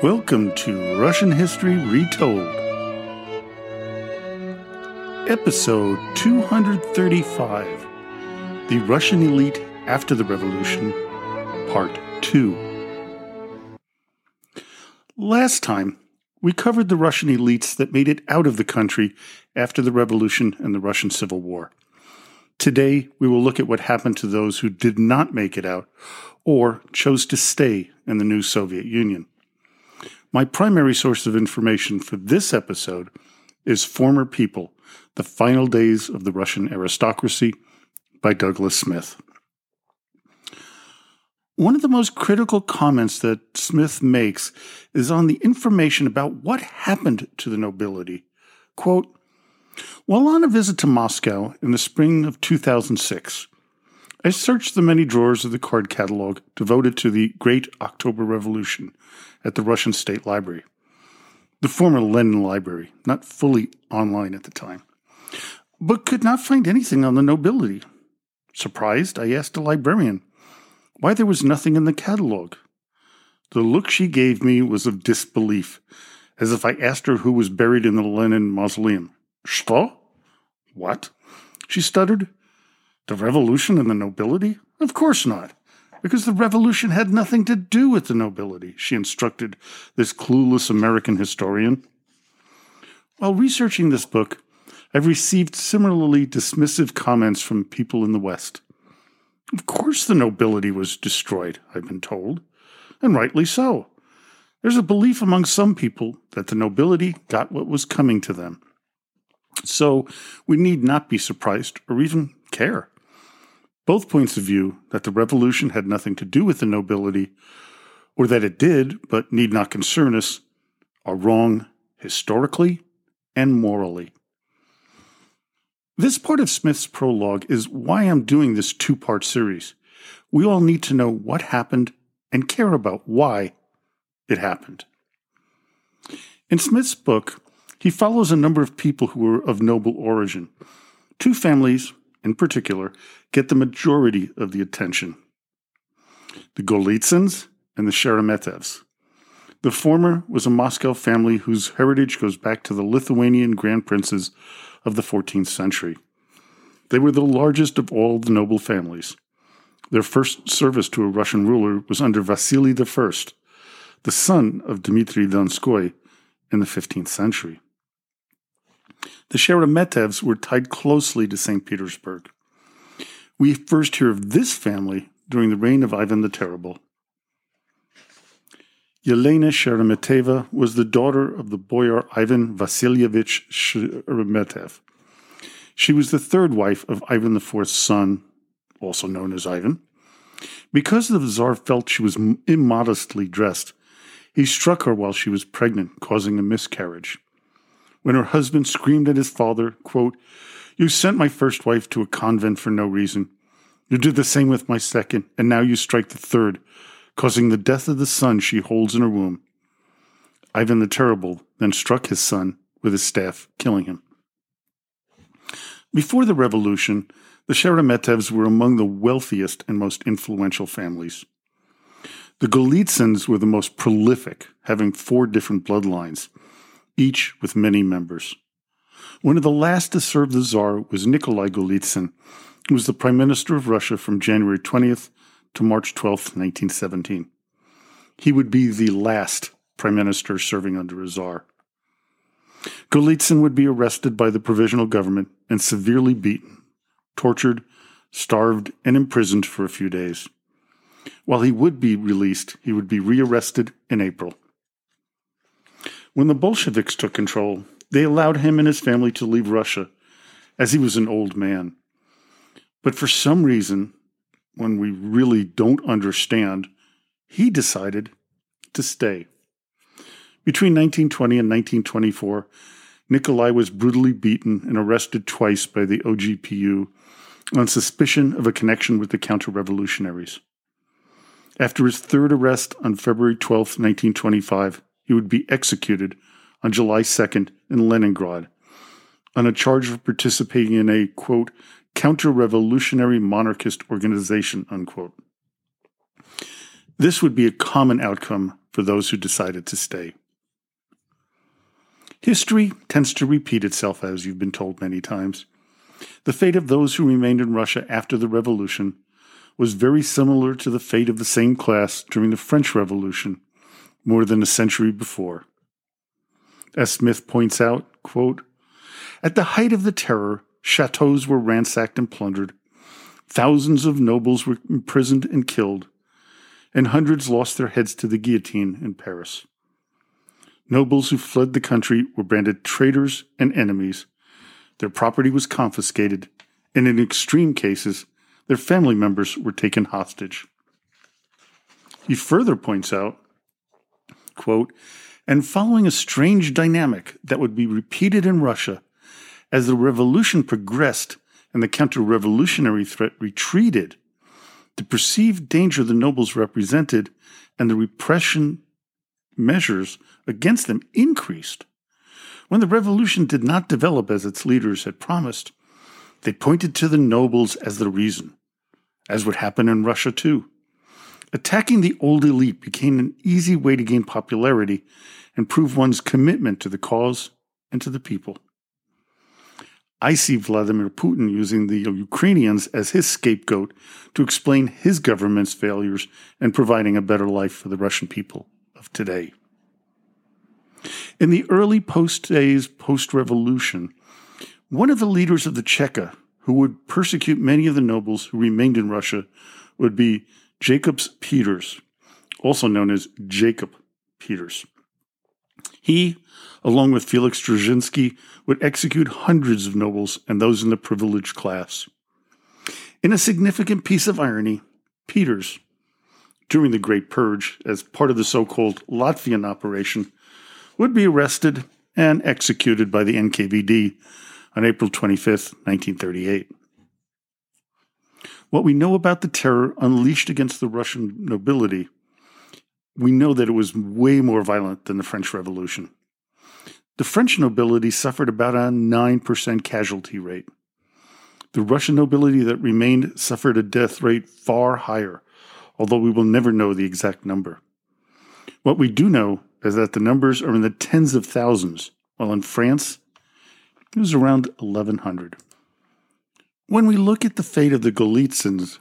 Welcome to Russian History Retold. Episode 235 The Russian Elite After the Revolution, Part 2. Last time, we covered the Russian elites that made it out of the country after the revolution and the Russian Civil War. Today, we will look at what happened to those who did not make it out or chose to stay in the new Soviet Union. My primary source of information for this episode is Former People The Final Days of the Russian Aristocracy by Douglas Smith. One of the most critical comments that Smith makes is on the information about what happened to the nobility. Quote, While on a visit to Moscow in the spring of 2006, I searched the many drawers of the card catalog devoted to the Great October Revolution at the Russian State Library, the former Lenin Library, not fully online at the time, but could not find anything on the nobility. Surprised, I asked the librarian why there was nothing in the catalog. The look she gave me was of disbelief, as if I asked her who was buried in the Lenin mausoleum. Что? What? She stuttered. The revolution and the nobility? Of course not, because the revolution had nothing to do with the nobility, she instructed this clueless American historian. While researching this book, I've received similarly dismissive comments from people in the West. Of course, the nobility was destroyed, I've been told, and rightly so. There's a belief among some people that the nobility got what was coming to them. So we need not be surprised or even care. Both points of view that the revolution had nothing to do with the nobility, or that it did but need not concern us, are wrong historically and morally. This part of Smith's prologue is why I'm doing this two part series. We all need to know what happened and care about why it happened. In Smith's book, he follows a number of people who were of noble origin. Two families, in particular, get the majority of the attention the Golitsins and the Sheremetevs. The former was a Moscow family whose heritage goes back to the Lithuanian grand princes of the 14th century. They were the largest of all the noble families. Their first service to a Russian ruler was under Vasily I, the son of Dmitry Donskoy, in the 15th century. The Sheremetevs were tied closely to St. Petersburg. We first hear of this family during the reign of Ivan the Terrible. Yelena Sheremeteva was the daughter of the boyar Ivan Vasilievich Sheremetev. She was the third wife of Ivan IV's son, also known as Ivan. Because the Tsar felt she was immodestly dressed, he struck her while she was pregnant, causing a miscarriage. When her husband screamed at his father, quote, you sent my first wife to a convent for no reason. You did the same with my second, and now you strike the third, causing the death of the son she holds in her womb. Ivan the Terrible then struck his son with his staff, killing him. Before the revolution, the Sheremetevs were among the wealthiest and most influential families. The Golitsins were the most prolific, having four different bloodlines, each with many members. One of the last to serve the Tsar was Nikolai Golitsyn, who was the Prime Minister of Russia from January 20th to March 12th, 1917. He would be the last Prime Minister serving under a Tsar. Golitsyn would be arrested by the provisional government and severely beaten, tortured, starved, and imprisoned for a few days. While he would be released, he would be rearrested in April. When the Bolsheviks took control, they allowed him and his family to leave Russia, as he was an old man. But for some reason, when we really don't understand, he decided to stay. Between 1920 and 1924, Nikolai was brutally beaten and arrested twice by the OGPU on suspicion of a connection with the counter revolutionaries. After his third arrest on February 12, 1925, he would be executed on July 2nd in Leningrad on a charge of participating in a, quote, counter revolutionary monarchist organization, unquote. This would be a common outcome for those who decided to stay. History tends to repeat itself, as you've been told many times. The fate of those who remained in Russia after the revolution was very similar to the fate of the same class during the French Revolution more than a century before. As Smith points out, quote, At the height of the terror, chateaus were ransacked and plundered, thousands of nobles were imprisoned and killed, and hundreds lost their heads to the guillotine in Paris. Nobles who fled the country were branded traitors and enemies. Their property was confiscated, and in extreme cases, their family members were taken hostage. He further points out, quote, and following a strange dynamic that would be repeated in Russia as the revolution progressed and the counter revolutionary threat retreated, the perceived danger the nobles represented and the repression measures against them increased. When the revolution did not develop as its leaders had promised, they pointed to the nobles as the reason, as would happen in Russia too. Attacking the old elite became an easy way to gain popularity and prove one's commitment to the cause and to the people. I see Vladimir Putin using the Ukrainians as his scapegoat to explain his government's failures and providing a better life for the Russian people of today. In the early post days post revolution, one of the leaders of the Cheka who would persecute many of the nobles who remained in Russia would be Jacobs Peters, also known as Jacob Peters. He, along with Felix Dzerzhinsky, would execute hundreds of nobles and those in the privileged class. In a significant piece of irony, Peters, during the Great Purge, as part of the so called Latvian operation, would be arrested and executed by the NKVD on April 25, 1938. What we know about the terror unleashed against the Russian nobility, we know that it was way more violent than the French Revolution. The French nobility suffered about a 9% casualty rate. The Russian nobility that remained suffered a death rate far higher, although we will never know the exact number. What we do know is that the numbers are in the tens of thousands, while in France, it was around 1100. When we look at the fate of the Golitsins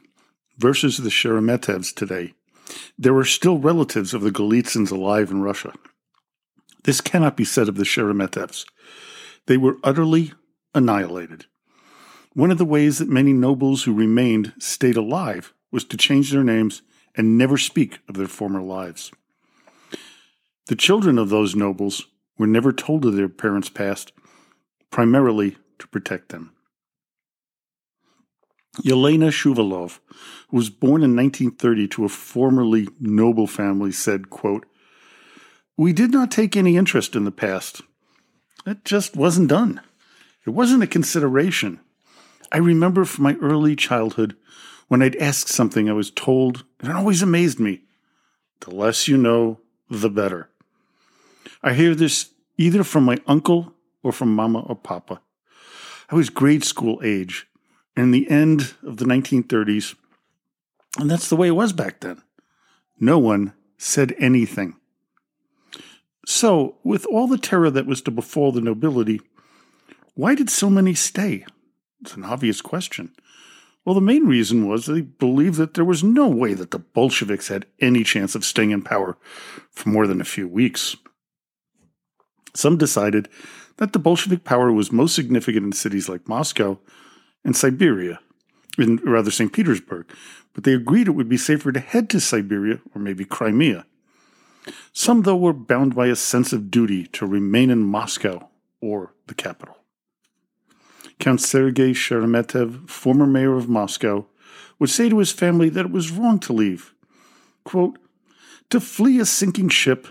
versus the Sheremetevs today, there are still relatives of the Golitsins alive in Russia. This cannot be said of the Sheremetevs. They were utterly annihilated. One of the ways that many nobles who remained stayed alive was to change their names and never speak of their former lives. The children of those nobles were never told of their parents' past, primarily to protect them. Yelena Shuvalov, who was born in 1930 to a formerly noble family, said, quote, We did not take any interest in the past. It just wasn't done. It wasn't a consideration. I remember from my early childhood when I'd ask something I was told, and it always amazed me. The less you know, the better. I hear this either from my uncle or from mama or papa. I was grade school age in the end of the 1930s, and that's the way it was back then. No one said anything. So, with all the terror that was to befall the nobility, why did so many stay? It's an obvious question. Well, the main reason was they believed that there was no way that the Bolsheviks had any chance of staying in power for more than a few weeks. Some decided that the Bolshevik power was most significant in cities like Moscow and Siberia, in rather St. Petersburg, but they agreed it would be safer to head to Siberia or maybe Crimea. Some, though, were bound by a sense of duty to remain in Moscow or the capital. Count Sergei Sheremetev, former mayor of Moscow, would say to his family that it was wrong to leave. Quote, to flee a sinking ship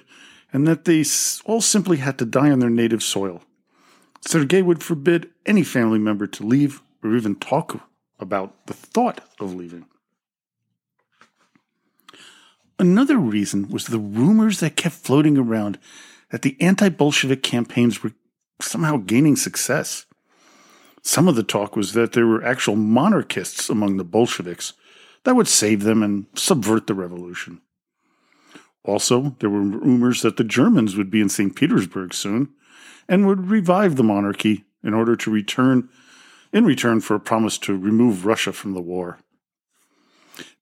and that they all simply had to die on their native soil. Sergei would forbid any family member to leave or even talk about the thought of leaving. Another reason was the rumors that kept floating around that the anti Bolshevik campaigns were somehow gaining success. Some of the talk was that there were actual monarchists among the Bolsheviks that would save them and subvert the revolution. Also, there were rumors that the Germans would be in St. Petersburg soon and would revive the monarchy in order to return in return for a promise to remove Russia from the war.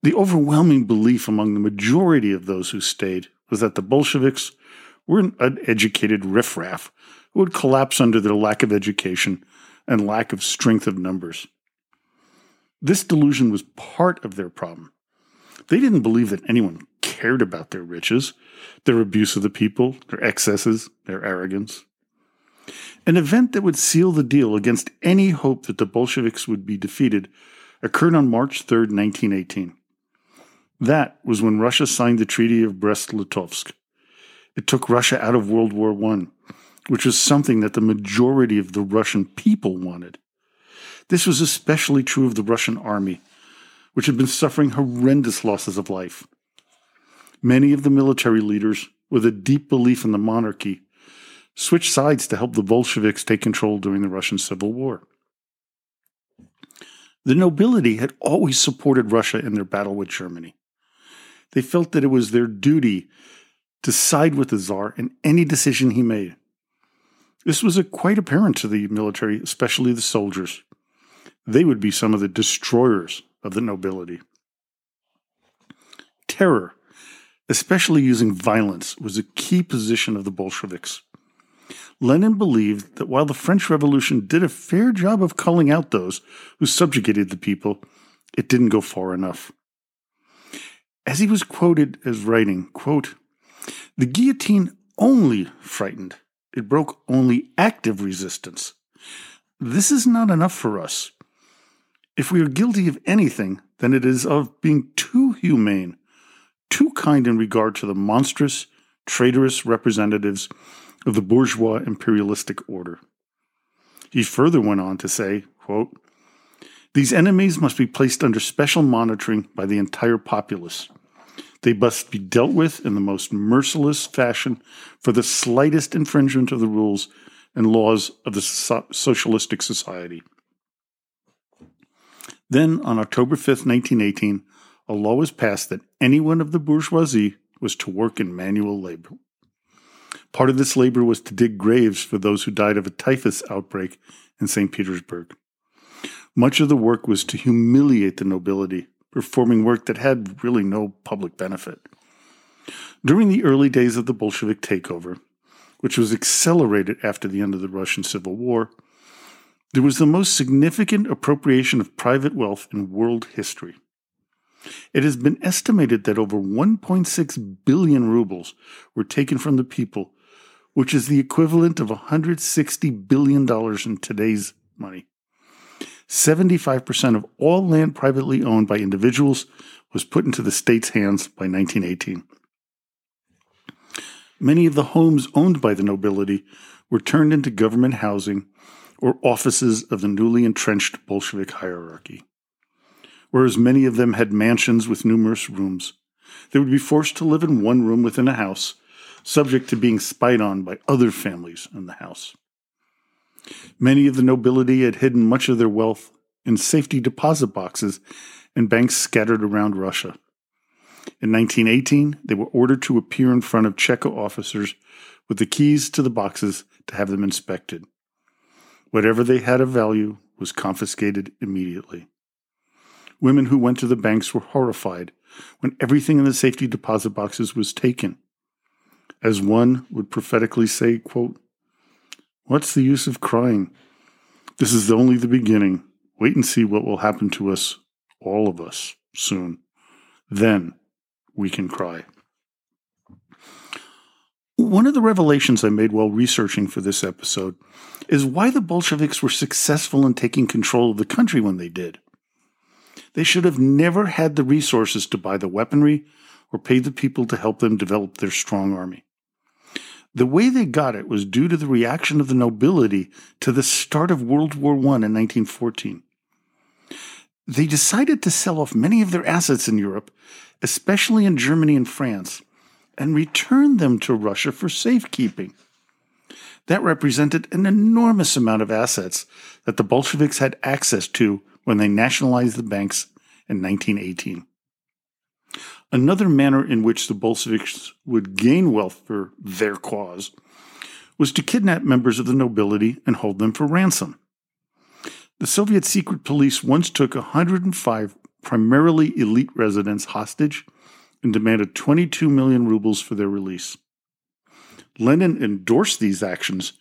The overwhelming belief among the majority of those who stayed was that the Bolsheviks were an uneducated riffraff who would collapse under their lack of education and lack of strength of numbers. This delusion was part of their problem. They didn't believe that anyone cared about their riches, their abuse of the people, their excesses, their arrogance. An event that would seal the deal against any hope that the Bolsheviks would be defeated occurred on March 3, 1918. That was when Russia signed the Treaty of Brest Litovsk. It took Russia out of World War I, which was something that the majority of the Russian people wanted. This was especially true of the Russian army, which had been suffering horrendous losses of life. Many of the military leaders, with a deep belief in the monarchy, switched sides to help the Bolsheviks take control during the Russian Civil War. The nobility had always supported Russia in their battle with Germany. They felt that it was their duty to side with the Tsar in any decision he made. This was quite apparent to the military, especially the soldiers. They would be some of the destroyers of the nobility. Terror, especially using violence, was a key position of the Bolsheviks. Lenin believed that while the French Revolution did a fair job of calling out those who subjugated the people, it didn't go far enough. As he was quoted as writing, quote, The guillotine only frightened. It broke only active resistance. This is not enough for us. If we are guilty of anything, then it is of being too humane, too kind in regard to the monstrous, traitorous representatives of the bourgeois imperialistic order. He further went on to say, quote, These enemies must be placed under special monitoring by the entire populace. They must be dealt with in the most merciless fashion for the slightest infringement of the rules and laws of the so- socialistic society. Then, on October 5, 1918, a law was passed that anyone of the bourgeoisie was to work in manual labor. Part of this labor was to dig graves for those who died of a typhus outbreak in St. Petersburg. Much of the work was to humiliate the nobility, performing work that had really no public benefit. During the early days of the Bolshevik takeover, which was accelerated after the end of the Russian Civil War, there was the most significant appropriation of private wealth in world history. It has been estimated that over 1.6 billion rubles were taken from the people, which is the equivalent of $160 billion in today's money. 75% of all land privately owned by individuals was put into the state's hands by 1918. Many of the homes owned by the nobility were turned into government housing or offices of the newly entrenched Bolshevik hierarchy. Whereas many of them had mansions with numerous rooms, they would be forced to live in one room within a house, subject to being spied on by other families in the house. Many of the nobility had hidden much of their wealth in safety deposit boxes in banks scattered around Russia. In 1918, they were ordered to appear in front of Cheka officers with the keys to the boxes to have them inspected. Whatever they had of value was confiscated immediately. Women who went to the banks were horrified when everything in the safety deposit boxes was taken. As one would prophetically say, quote, What's the use of crying? This is only the beginning. Wait and see what will happen to us, all of us, soon. Then we can cry. One of the revelations I made while researching for this episode is why the Bolsheviks were successful in taking control of the country when they did. They should have never had the resources to buy the weaponry or pay the people to help them develop their strong army. The way they got it was due to the reaction of the nobility to the start of World War I in 1914. They decided to sell off many of their assets in Europe, especially in Germany and France, and return them to Russia for safekeeping. That represented an enormous amount of assets that the Bolsheviks had access to when they nationalized the banks in 1918. Another manner in which the Bolsheviks would gain wealth for their cause was to kidnap members of the nobility and hold them for ransom. The Soviet secret police once took 105 primarily elite residents hostage and demanded 22 million rubles for their release. Lenin endorsed these actions,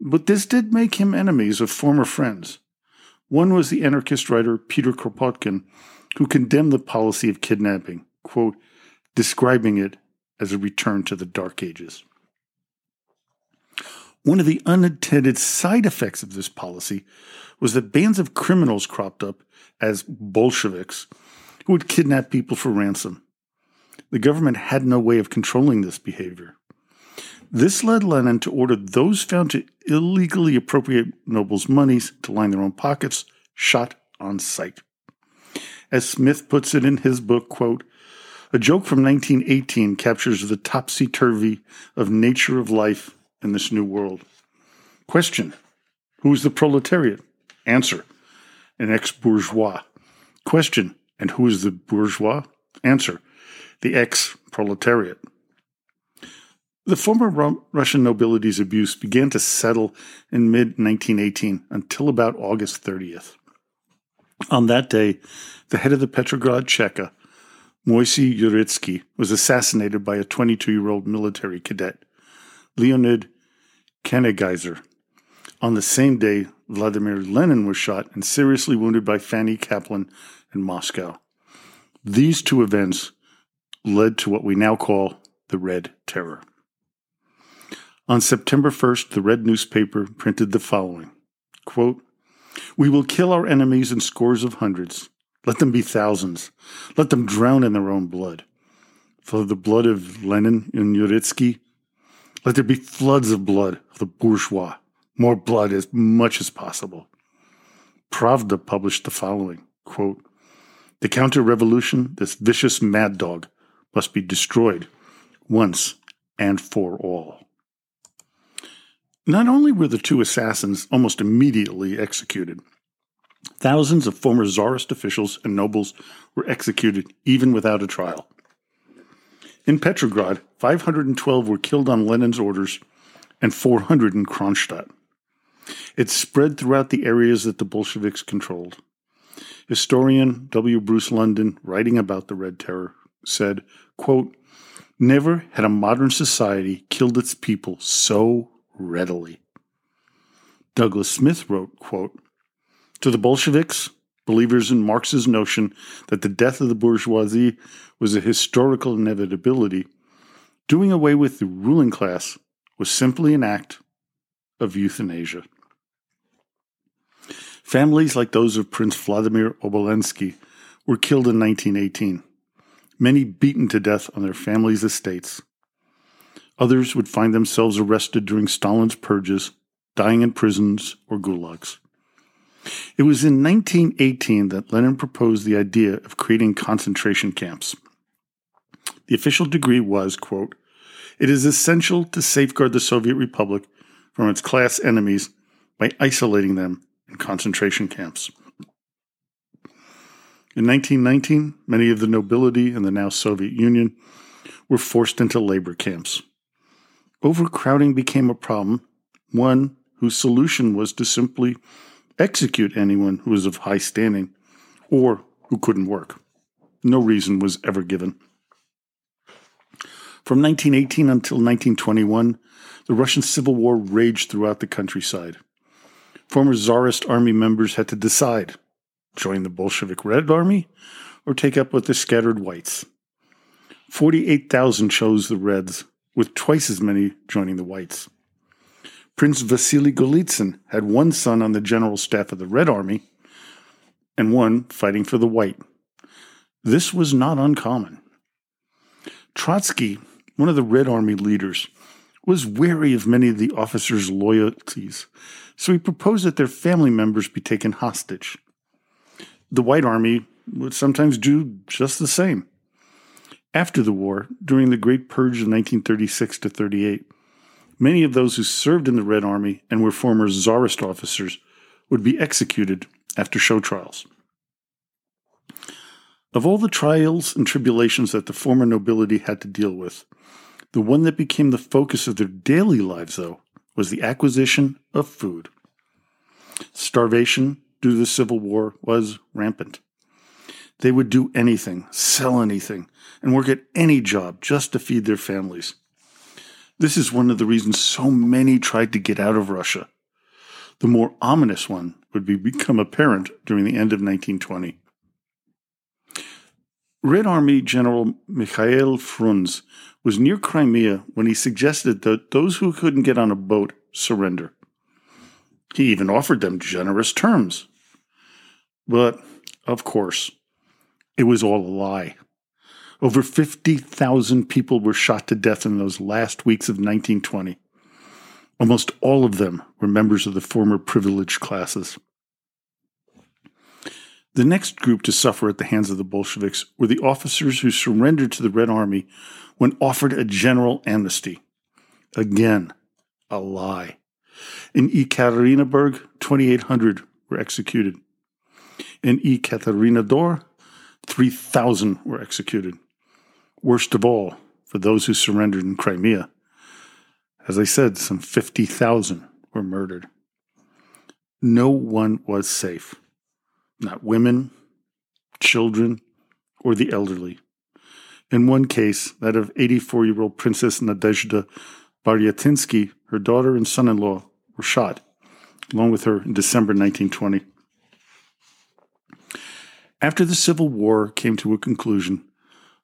but this did make him enemies of former friends. One was the anarchist writer Peter Kropotkin, who condemned the policy of kidnapping, quote, describing it as a return to the Dark Ages. One of the unintended side effects of this policy was that bands of criminals cropped up as Bolsheviks who would kidnap people for ransom. The government had no way of controlling this behavior. This led Lenin to order those found to illegally appropriate nobles' monies to line their own pockets shot on sight. As Smith puts it in his book, quote, a joke from 1918 captures the topsy turvy of nature of life in this new world. Question Who is the proletariat? Answer An ex bourgeois. Question And who is the bourgeois? Answer The ex proletariat. The former Russian nobility's abuse began to settle in mid 1918 until about August 30th. On that day, the head of the Petrograd Cheka, Moisey Yuritsky was assassinated by a 22 year old military cadet, Leonid Kanegeiser. On the same day, Vladimir Lenin was shot and seriously wounded by Fanny Kaplan in Moscow. These two events led to what we now call the Red Terror. On September 1st, the Red newspaper printed the following quote, We will kill our enemies in scores of hundreds. Let them be thousands. Let them drown in their own blood. For the blood of Lenin and Yuritsky, let there be floods of blood of the bourgeois, more blood as much as possible. Pravda published the following quote, The counter revolution, this vicious mad dog, must be destroyed once and for all. Not only were the two assassins almost immediately executed, thousands of former czarist officials and nobles were executed even without a trial. In Petrograd, 512 were killed on Lenin's orders and 400 in Kronstadt. It spread throughout the areas that the Bolsheviks controlled. Historian W. Bruce Lincoln, writing about the Red Terror, said, quote, Never had a modern society killed its people so readily. Douglas Smith wrote, quote, To the Bolsheviks, believers in Marx's notion that the death of the bourgeoisie was a historical inevitability, doing away with the ruling class was simply an act of euthanasia. Families like those of Prince Vladimir Obolensky were killed in 1918, many beaten to death on their families' estates. Others would find themselves arrested during Stalin's purges, dying in prisons or gulags. It was in 1918 that Lenin proposed the idea of creating concentration camps. The official decree was, quote, it is essential to safeguard the Soviet Republic from its class enemies by isolating them in concentration camps. In 1919, many of the nobility in the now Soviet Union were forced into labor camps. Overcrowding became a problem, one whose solution was to simply execute anyone who was of high standing or who couldn't work. No reason was ever given. From 1918 until 1921, the Russian Civil War raged throughout the countryside. Former Tsarist army members had to decide join the Bolshevik Red Army or take up with the scattered whites. 48,000 chose the Reds, with twice as many joining the whites. Prince Vasily Golitsyn had one son on the general staff of the Red Army and one fighting for the White. This was not uncommon. Trotsky, one of the Red Army leaders, was wary of many of the officers' loyalties, so he proposed that their family members be taken hostage. The White Army would sometimes do just the same. After the war, during the Great Purge of 1936 to 38, many of those who served in the Red Army and were former Tsarist officers would be executed after show trials. Of all the trials and tribulations that the former nobility had to deal with, the one that became the focus of their daily lives, though, was the acquisition of food. Starvation due to the Civil War was rampant. They would do anything, sell anything, and work at any job just to feed their families. This is one of the reasons so many tried to get out of Russia. The more ominous one would be become apparent during the end of 1920. Red Army General Mikhail Frunze was near Crimea when he suggested that those who couldn't get on a boat surrender. He even offered them generous terms. But, of course, it was all a lie. Over 50,000 people were shot to death in those last weeks of 1920. Almost all of them were members of the former privileged classes. The next group to suffer at the hands of the Bolsheviks were the officers who surrendered to the Red Army when offered a general amnesty. Again, a lie. In Ekaterinburg, 2,800 were executed. In Ekaterinodar, 3,000 were executed. Worst of all, for those who surrendered in Crimea, as I said, some 50,000 were murdered. No one was safe not women, children, or the elderly. In one case, that of 84 year old Princess Nadezhda Baryatinsky, her daughter and son in law were shot, along with her in December 1920. After the Civil War came to a conclusion,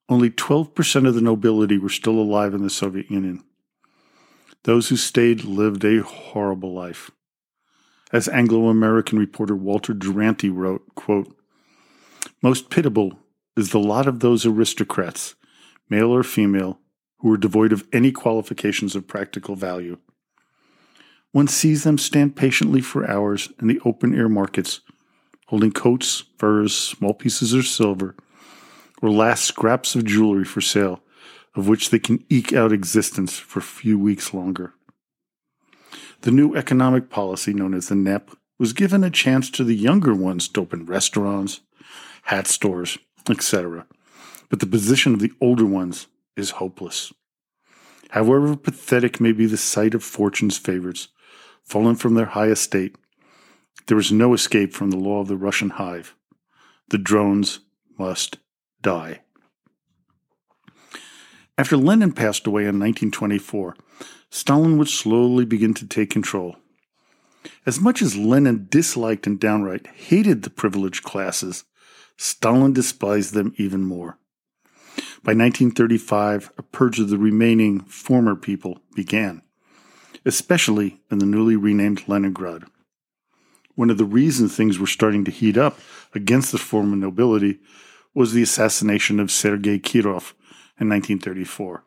only 12% of the nobility were still alive in the Soviet Union. Those who stayed lived a horrible life. As Anglo American reporter Walter Duranty wrote, quote, Most pitiable is the lot of those aristocrats, male or female, who are devoid of any qualifications of practical value. One sees them stand patiently for hours in the open air markets, holding coats, furs, small pieces of silver, or last scraps of jewelry for sale, of which they can eke out existence for a few weeks longer. The new economic policy, known as the NEP, was given a chance to the younger ones to open restaurants, hat stores, etc. But the position of the older ones is hopeless. However pathetic may be the sight of fortune's favorites, fallen from their high estate, there is no escape from the law of the Russian hive. The drones must die. After Lenin passed away in 1924, Stalin would slowly begin to take control. As much as Lenin disliked and downright hated the privileged classes, Stalin despised them even more. By 1935, a purge of the remaining former people began, especially in the newly renamed Leningrad. One of the reasons things were starting to heat up against the former nobility was the assassination of Sergei Kirov in 1934.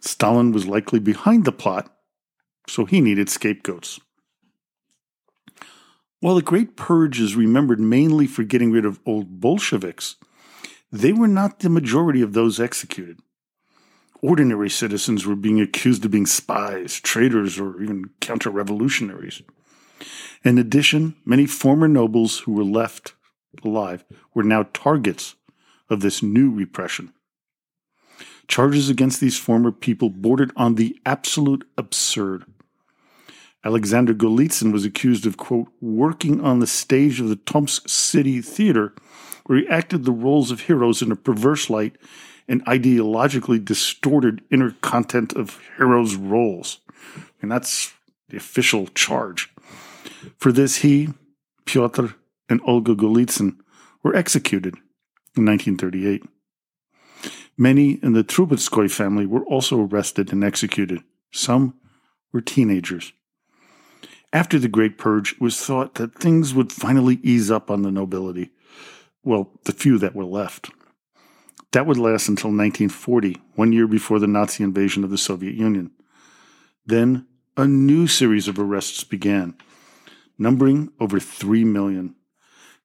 Stalin was likely behind the plot, so he needed scapegoats. While the Great Purge is remembered mainly for getting rid of old Bolsheviks, they were not the majority of those executed. Ordinary citizens were being accused of being spies, traitors, or even counter revolutionaries. In addition, many former nobles who were left alive were now targets of this new repression. Charges against these former people bordered on the absolute absurd. Alexander Golitsyn was accused of, quote, working on the stage of the Tomsk City Theater, where he acted the roles of heroes in a perverse light and ideologically distorted inner content of heroes' roles. And that's the official charge. For this, he, Pyotr, and Olga Golitsyn were executed in 1938. Many in the Trubetskoy family were also arrested and executed. Some were teenagers. After the Great Purge, it was thought that things would finally ease up on the nobility. Well, the few that were left. That would last until 1940, one year before the Nazi invasion of the Soviet Union. Then a new series of arrests began, numbering over 3 million.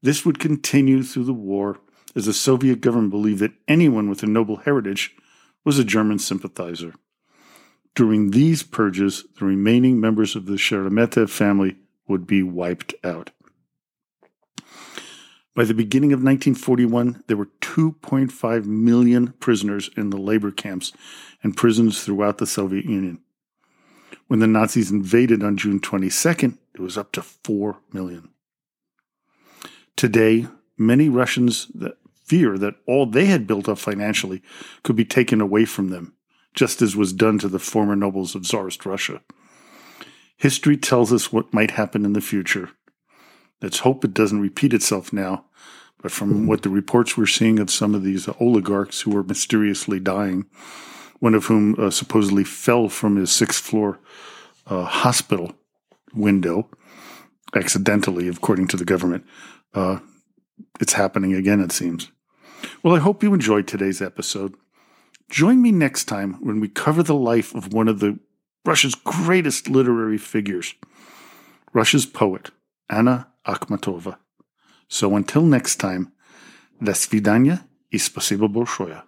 This would continue through the war as the Soviet government believed that anyone with a noble heritage was a German sympathizer. During these purges, the remaining members of the Sheremetev family would be wiped out. By the beginning of 1941, there were 2.5 million prisoners in the labor camps and prisons throughout the Soviet Union. When the Nazis invaded on June 22nd, it was up to 4 million. Today, many Russians fear that all they had built up financially could be taken away from them, just as was done to the former nobles of Tsarist Russia. History tells us what might happen in the future. Let's hope it doesn't repeat itself now. But from what the reports we're seeing of some of these oligarchs who are mysteriously dying, one of whom uh, supposedly fell from his sixth floor uh, hospital window accidentally, according to the government, uh, it's happening again, it seems. Well, I hope you enjoyed today's episode. Join me next time when we cover the life of one of the Russia's greatest literary figures, Russia's poet, Anna Akhmatova. So until next time, до свидания и спасибо большое.